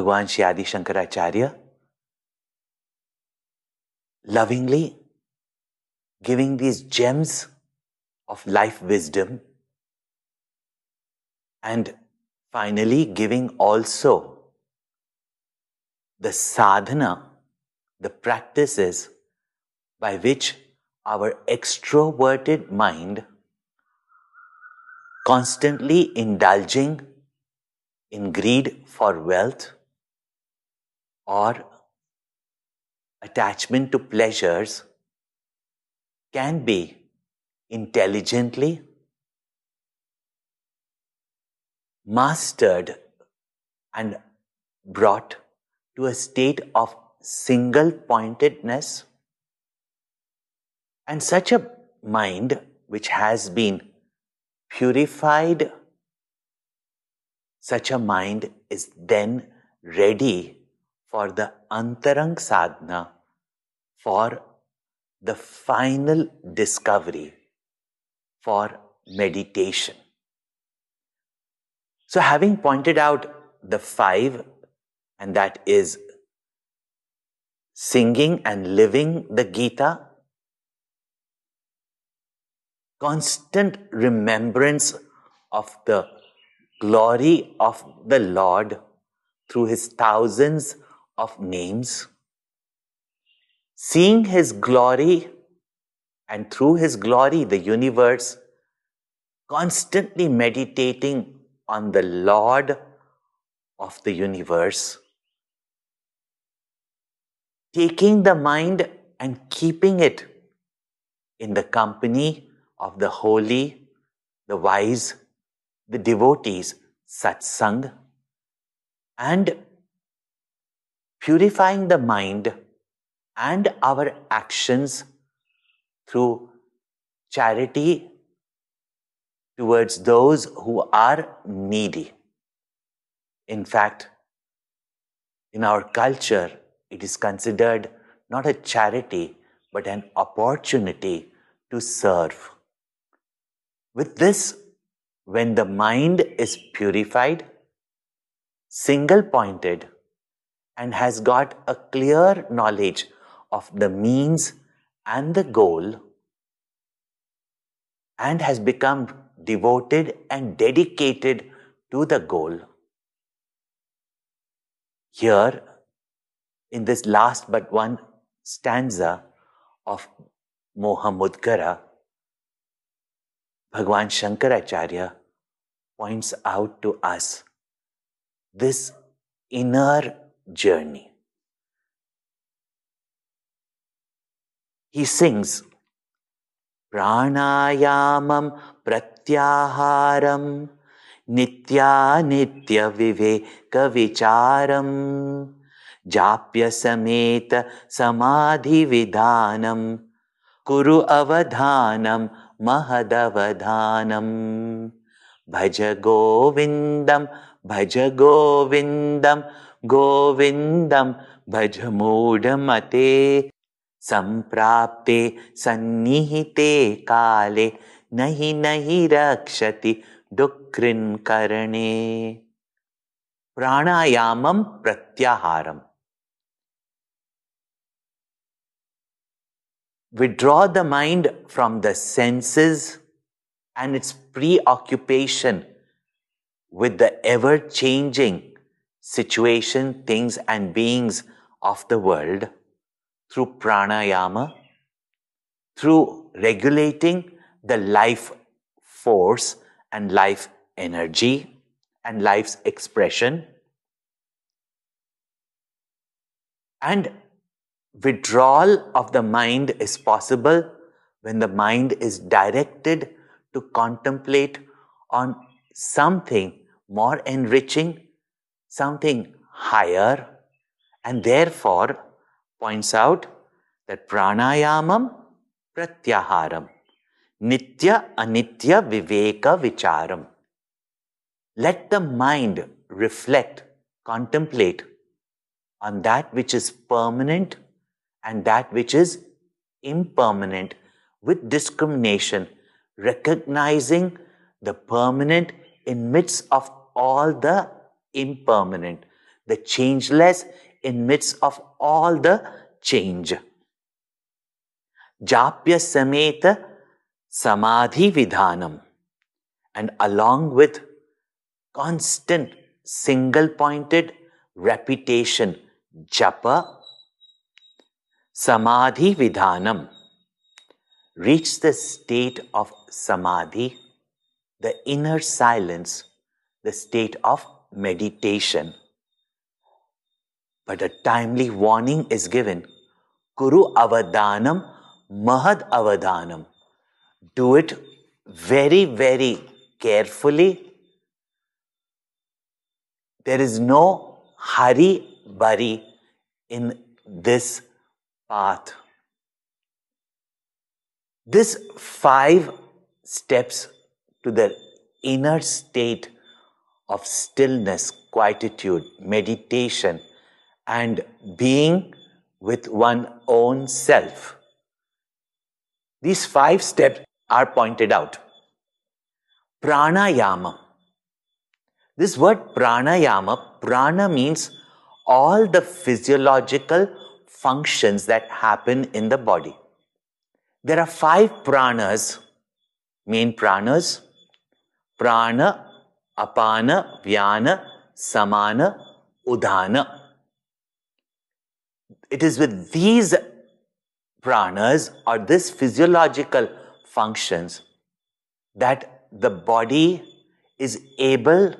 Bhagwan Shri Shankaracharya lovingly giving these gems of life wisdom and finally giving also the sadhana, the practices by which our extroverted mind constantly indulging in greed for wealth or attachment to pleasures can be intelligently mastered and brought to a state of single pointedness. And such a mind which has been purified, such a mind is then ready for the antarang sadhana, for the final discovery, for meditation. So, having pointed out the five, and that is singing and living the Gita, constant remembrance of the glory of the Lord through his thousands of names, seeing his glory and through his glory the universe, constantly meditating on the Lord of the universe, taking the mind and keeping it in the company of the holy, the wise, the devotees, satsang, and purifying the mind and our actions through charity towards those who are needy. In fact, in our culture, it is considered not a charity but an opportunity to serve. With this, when the mind is purified, single pointed, and has got a clear knowledge of the means and the goal, and has become devoted and dedicated to the goal. Here, in this last but one stanza of Mohamudgara, Bhagwan Shankaracharya points out to us this inner journey. He sings, Pranayamam प्रत्याहारं नित्यानित्यविवेकविचारं जाप्यसमेतसमाधिविधानं कुरु अवधानं महदवधानं भज गोविन्दं भज गोविन्दं गोविन्दं भज मूढमते सम्प्राप्ते सन्निहिते काले नहि नहि रक्षति डुक्रिन् करणे pranayamam pratyaharam withdraw the mind from the senses and its preoccupation with the ever changing situation things and beings of the world through pranayama through regulating the life force and life energy and life's expression. And withdrawal of the mind is possible when the mind is directed to contemplate on something more enriching, something higher, and therefore points out that pranayamam pratyaharam Nitya Anitya Viveka Vicharam. Let the mind reflect, contemplate on that which is permanent and that which is impermanent with discrimination, recognizing the permanent in midst of all the impermanent, the changeless in midst of all the change. Japya Sameta Samadhi Vidhanam. And along with constant single pointed repetition, japa, Samadhi Vidhanam. Reach the state of Samadhi, the inner silence, the state of meditation. But a timely warning is given. Kuru avadhanam, mahad avadhanam. Do it very, very carefully. There is no hurry bari in this path. This five steps to the inner state of stillness, quietude, meditation, and being with one own self. These five steps are pointed out. Pranayama. This word pranayama, prana means all the physiological functions that happen in the body. There are five pranas, main pranas prana, apana, vyana, samana, udana. It is with these pranas or this physiological functions that the body is able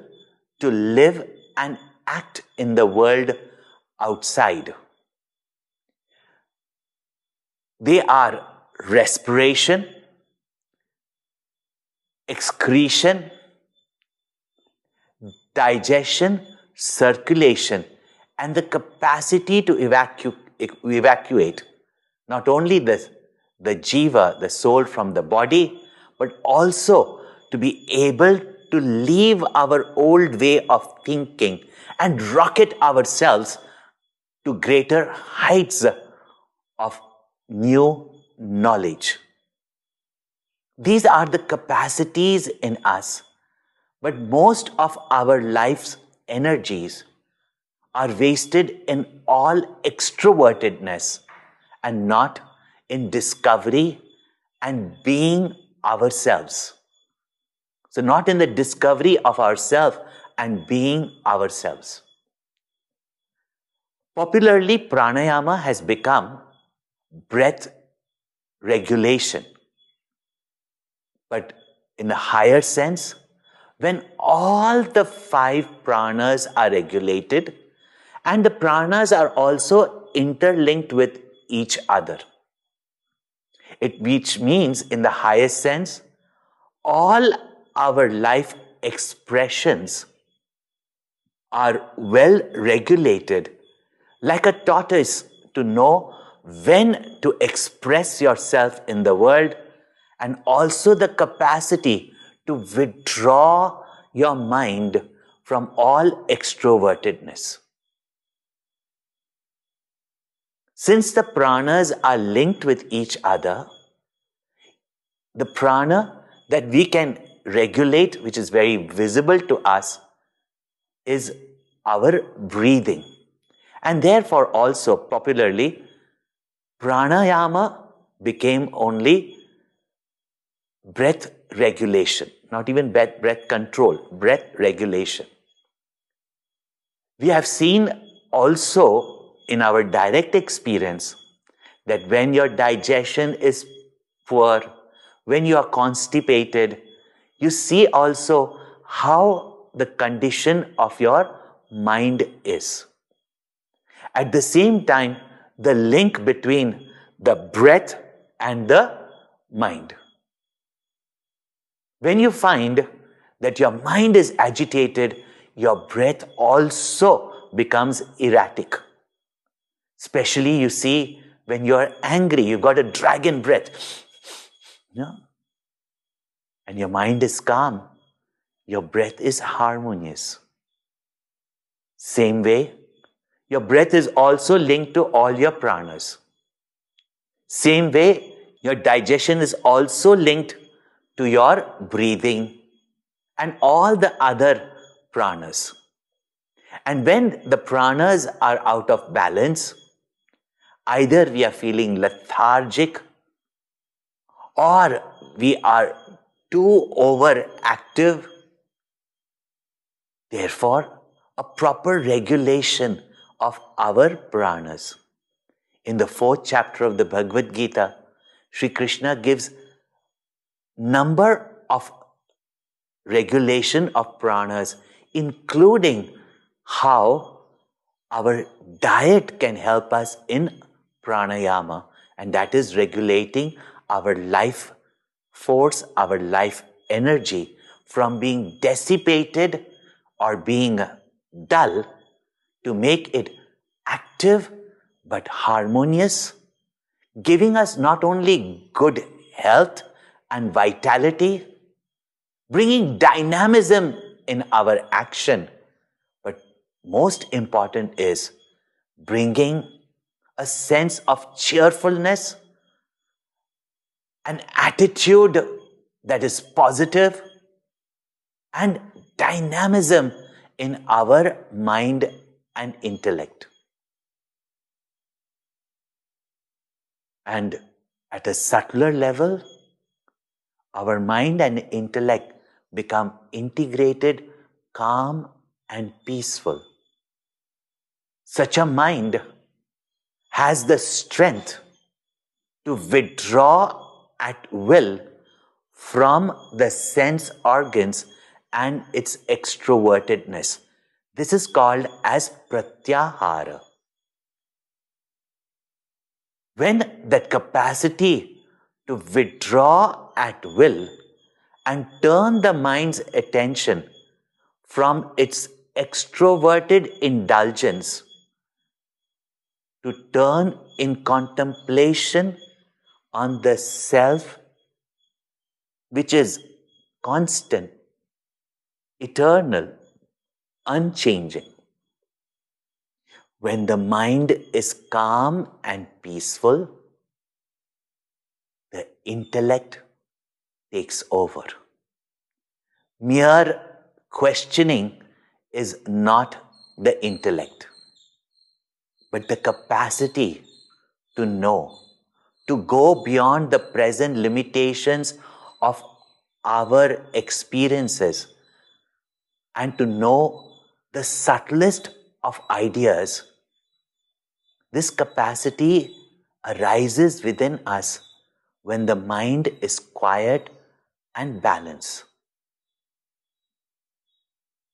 to live and act in the world outside. They are respiration, excretion, digestion, circulation, and the capacity to evacu- evacuate not only the, the jiva, the soul from the body, but also to be able to leave our old way of thinking and rocket ourselves to greater heights of new knowledge. These are the capacities in us, but most of our life's energies are wasted in all extrovertedness and not in discovery and being ourselves. So, not in the discovery of ourselves and being ourselves. Popularly, pranayama has become breath regulation. But in a higher sense, when all the five pranas are regulated and the pranas are also interlinked with each other. It, which means, in the highest sense, all our life expressions are well regulated, like a tortoise to know when to express yourself in the world and also the capacity to withdraw your mind from all extrovertedness. Since the pranas are linked with each other, the prana that we can regulate, which is very visible to us, is our breathing. And therefore, also popularly, pranayama became only breath regulation, not even breath, breath control, breath regulation. We have seen also in our direct experience that when your digestion is poor, when you are constipated, you see also how the condition of your mind is. At the same time, the link between the breath and the mind. When you find that your mind is agitated, your breath also becomes erratic. Especially, you see, when you're angry, you've got a dragon breath. Yeah? And your mind is calm. Your breath is harmonious. Same way, your breath is also linked to all your pranas. Same way, your digestion is also linked to your breathing and all the other pranas. And when the pranas are out of balance, either we are feeling lethargic or we are too overactive. Therefore, a proper regulation of our pranas. In the fourth chapter of the Bhagavad Gita, Sri Krishna gives number of regulation of pranas, including how our diet can help us in pranayama, and that is regulating our life force, our life energy from being dissipated or being dull to make it active but harmonious, giving us not only good health and vitality, bringing dynamism in our action, but most important is bringing a sense of cheerfulness, an attitude that is positive, and dynamism in our mind and intellect. And at a subtler level, our mind and intellect become integrated, calm, and peaceful. Such a mind has the strength to withdraw at will from the sense organs and its extrovertedness. This is called as pratyahara. When that capacity to withdraw at will and turn the mind's attention from its extroverted indulgence to turn in contemplation on the self, which is constant, eternal, unchanging. When the mind is calm and peaceful, intellect takes over. Mere questioning is not the intellect, but the capacity to know, to go beyond the present limitations of our experiences and to know the subtlest of ideas. This capacity arises within us when the mind is quiet and balanced.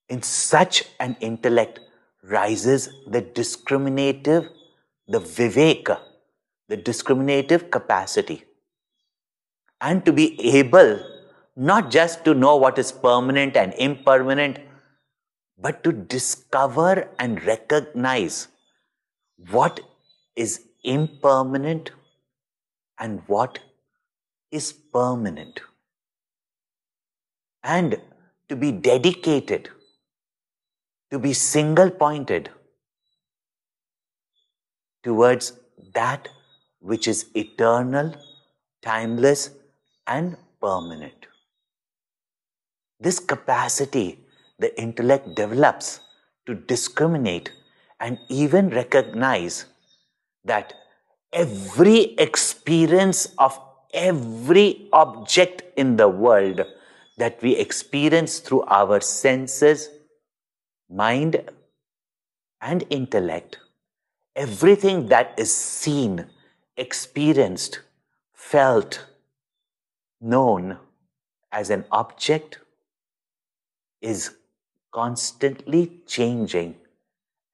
In such an intellect rises the discriminative, the viveka, the discriminative capacity. And to be able not just to know what is permanent and impermanent, but to discover and recognize what is impermanent and what is permanent and to be dedicated, to be single pointed towards that which is eternal, timeless, and permanent. This capacity the intellect develops to discriminate and even recognize that every experience of every object in the world that we experience through our senses, mind, and intellect, everything that is seen, experienced, felt, known as an object is constantly changing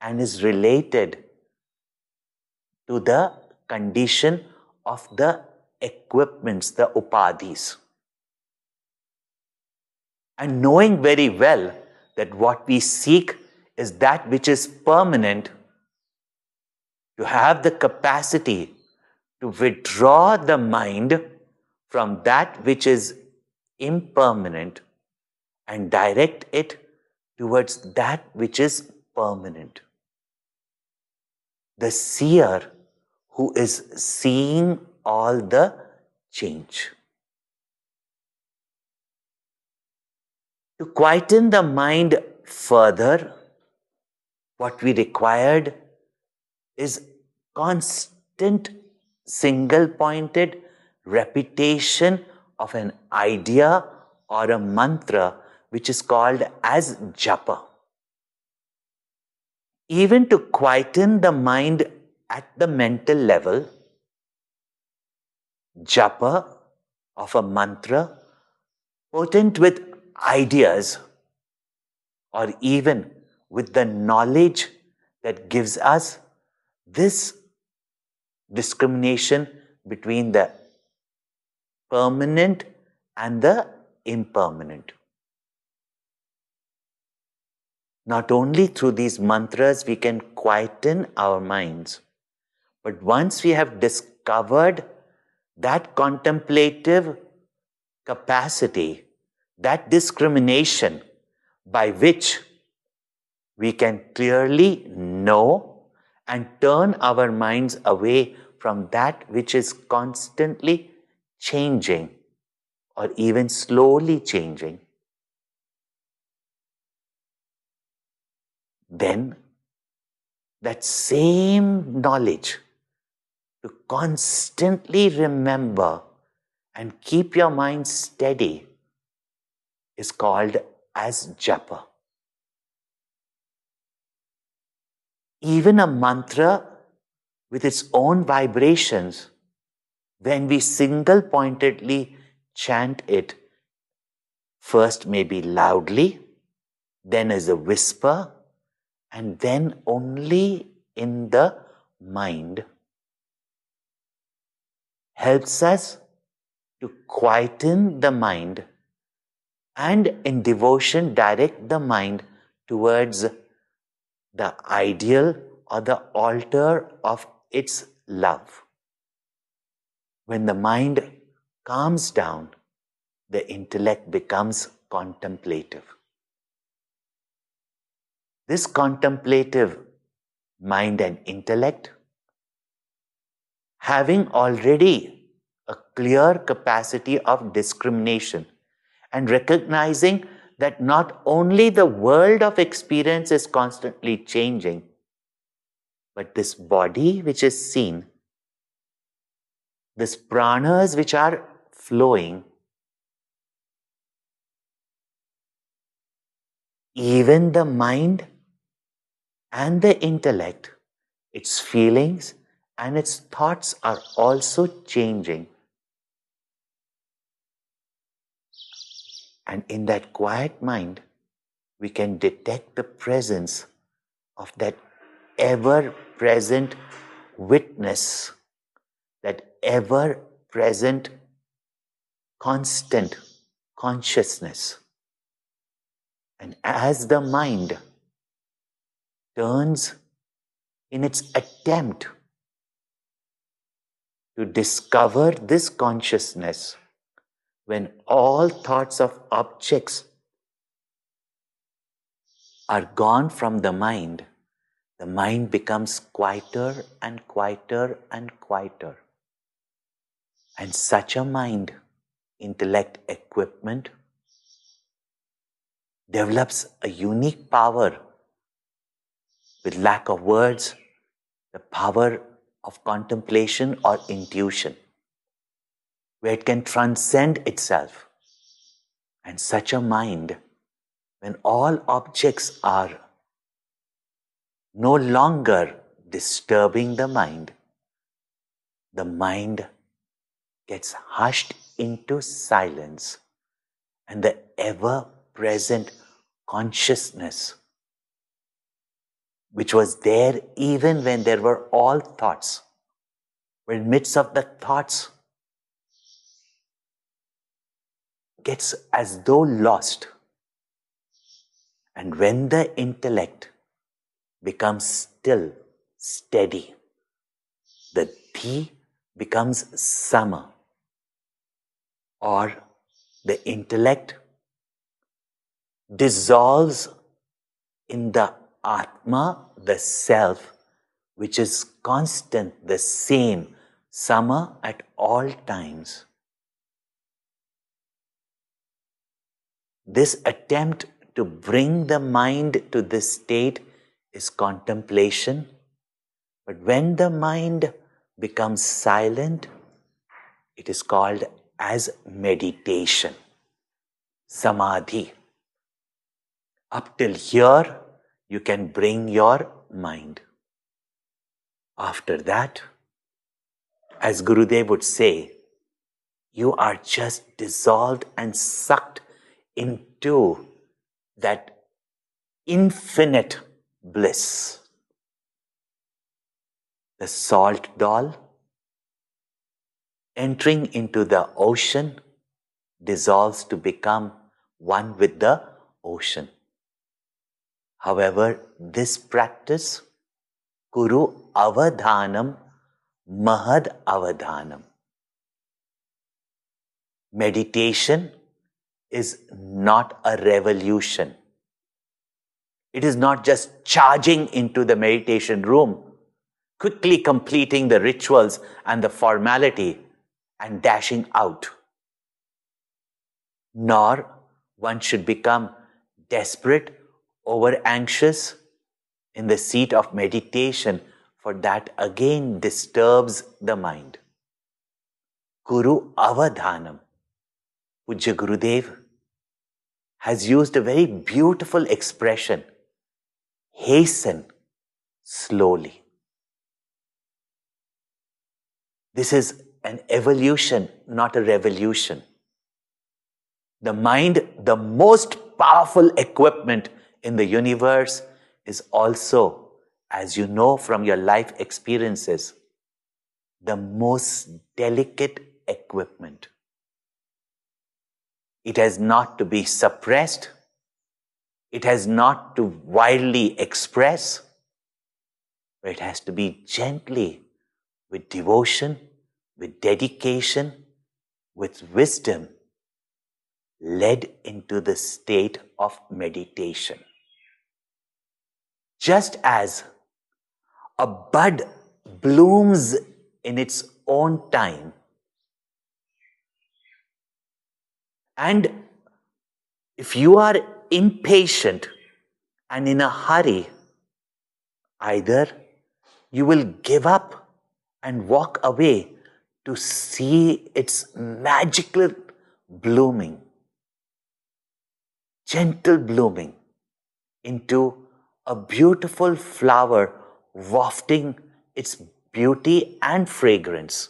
and is related to the condition of the equipments, the upadhis and knowing very well that what we seek is that which is permanent, to have the capacity to withdraw the mind from that which is impermanent and direct it towards that which is permanent. The seer who is seeing all the change. To quieten the mind further, what we required is constant single pointed repetition of an idea or a mantra which is called as japa. Even to quieten the mind at the mental level, japa of a mantra potent with ideas or even with the knowledge that gives us this discrimination between the permanent and the impermanent. Not only through these mantras we can quieten our minds, but once we have discovered that contemplative capacity, that discrimination by which we can clearly know and turn our minds away from that which is constantly changing or even slowly changing, then that same knowledge to constantly remember and keep your mind steady is called as japa. Even a mantra with its own vibrations, when we single pointedly chant it, first maybe loudly, then as a whisper, and then only in the mind, helps us to quieten the mind and in devotion direct the mind towards the ideal or the altar of its love. When the mind calms down, the intellect becomes contemplative. This contemplative mind and intellect, having already a clear capacity of discrimination and recognizing that not only the world of experience is constantly changing, but this body which is seen, this pranas which are flowing, even the mind and the intellect, its feelings and its thoughts are also changing. And in that quiet mind, we can detect the presence of that ever present witness, that ever present constant consciousness. And as the mind turns in its attempt to discover this consciousness, when all thoughts of objects are gone from the mind, the mind becomes quieter and quieter and quieter. And such a mind, intellect equipment, develops a unique power with lack of words, the power of contemplation or intuition where it can transcend itself. And such a mind, when all objects are no longer disturbing the mind, the mind gets hushed into silence and the ever present consciousness, which was there even when there were all thoughts, were in midst of the thoughts gets as though lost. And when the intellect becomes still, steady, the dhi becomes sama, or the intellect dissolves in the Atma, the self, which is constant, the same, sama at all times. This attempt to bring the mind to this state is contemplation. But when the mind becomes silent, it is called as meditation, samadhi. Up till here, you can bring your mind. After that, as Gurudev would say, you are just dissolved and sucked into that infinite bliss. The salt doll entering into the ocean dissolves to become one with the ocean. However, this practice, Kuru Avadhanam, Mahad Avadhanam. Meditation is not a revolution. It is not just charging into the meditation room, quickly completing the rituals and the formality and dashing out. Nor one should become desperate, over anxious in the seat of meditation, for that again disturbs the mind. Kuru Avadhanam, Pujya Gurudev, has used a very beautiful expression hasten slowly. This is an evolution, not a revolution. The mind, the most powerful equipment in the universe, is also, as you know from your life experiences, the most delicate equipment. It has not to be suppressed. It has not to wildly express, but it has to be gently, with devotion, with dedication, with wisdom, led into the state of meditation. Just as a bud blooms in its own time, and if you are impatient and in a hurry, either you will give up and walk away to see its magical blooming, gentle blooming into a beautiful flower wafting its beauty and fragrance.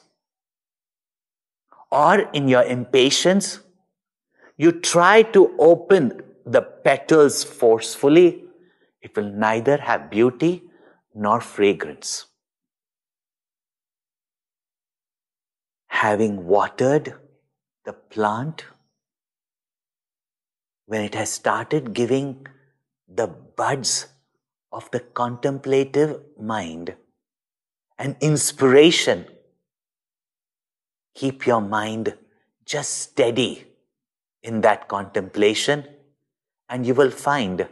Or in your impatience, you try to open the petals forcefully, it will neither have beauty nor fragrance. Having watered the plant, when it has started giving the buds of the contemplative mind an inspiration, keep your mind just steady in that contemplation and you will find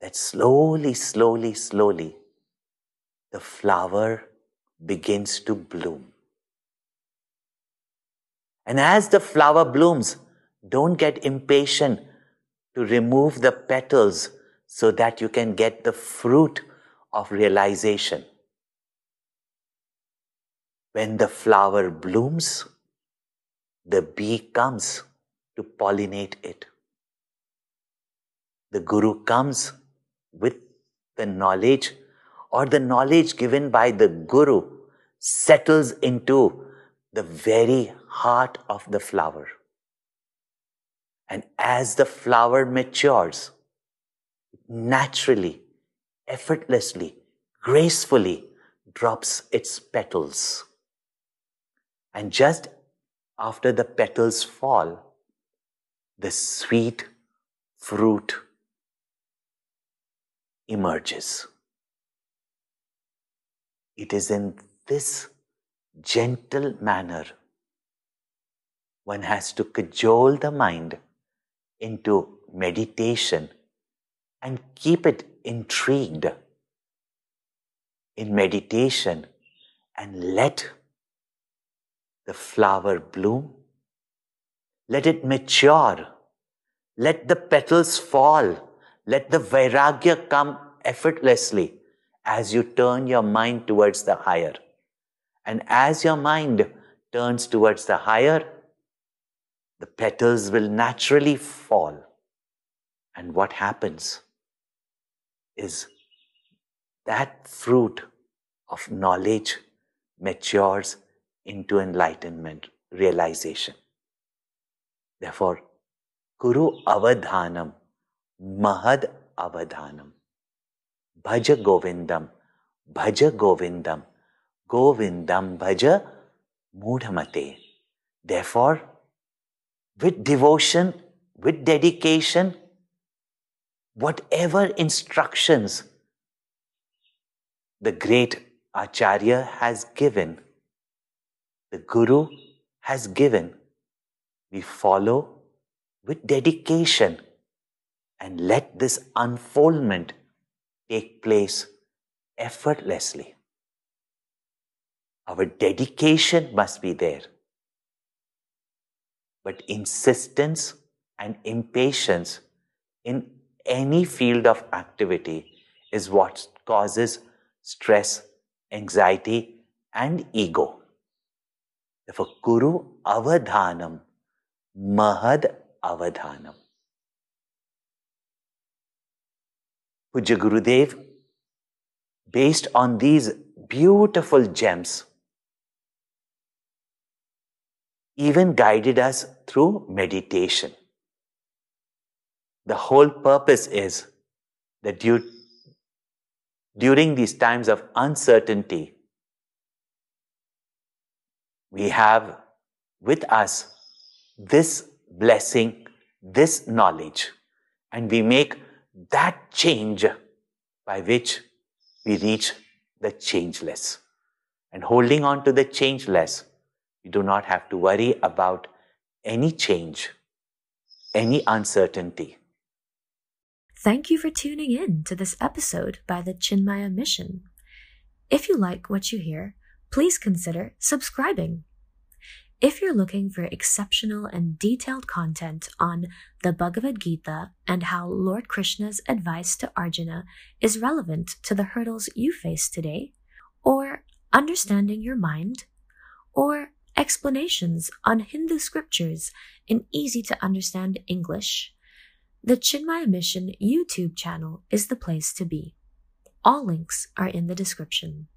that slowly, slowly, slowly, the flower begins to bloom. And as the flower blooms, don't get impatient to remove the petals so that you can get the fruit of realization. When the flower blooms, the bee comes to pollinate it. The Guru comes with the knowledge or the knowledge given by the Guru settles into the very heart of the flower. And as the flower matures, naturally, effortlessly, gracefully drops its petals. And just after the petals fall, the sweet fruit emerges. It is in this gentle manner one has to cajole the mind into meditation and keep it intrigued in meditation and let the flower bloom, let it mature, let the petals fall, let the vairagya come effortlessly as you turn your mind towards the higher. And as your mind turns towards the higher, the petals will naturally fall. And what happens is that fruit of knowledge matures into enlightenment, realization. Therefore, Kuru Avadhanam, Mahad Avadhanam. Bhaja Govindam, Bhaja Govindam, Govindam Bhaja Mudhamate. Therefore, with devotion, with dedication, whatever instructions the great Acharya has given, the Guru has given, we follow with dedication and let this unfoldment take place effortlessly. Our dedication must be there. But insistence and impatience in any field of activity is what causes stress, anxiety, and ego. Therefore, Kuru Avadhanam, Mahad Avadhanam. Pujya Gurudev, based on these beautiful gems, even guided us through meditation. The whole purpose is that during these times of uncertainty, we have with us this blessing, this knowledge, and we make that change by which we reach the changeless. And holding on to the changeless, you do not have to worry about any change, any uncertainty. Thank you for tuning in to this episode by the Chinmaya Mission. If you like what you hear, please consider subscribing. If you're looking for exceptional and detailed content on the Bhagavad Gita and how Lord Krishna's advice to Arjuna is relevant to the hurdles you face today, or understanding your mind, or explanations on Hindu scriptures in easy to understand English, the Chinmaya Mission YouTube channel is the place to be. All links are in the description.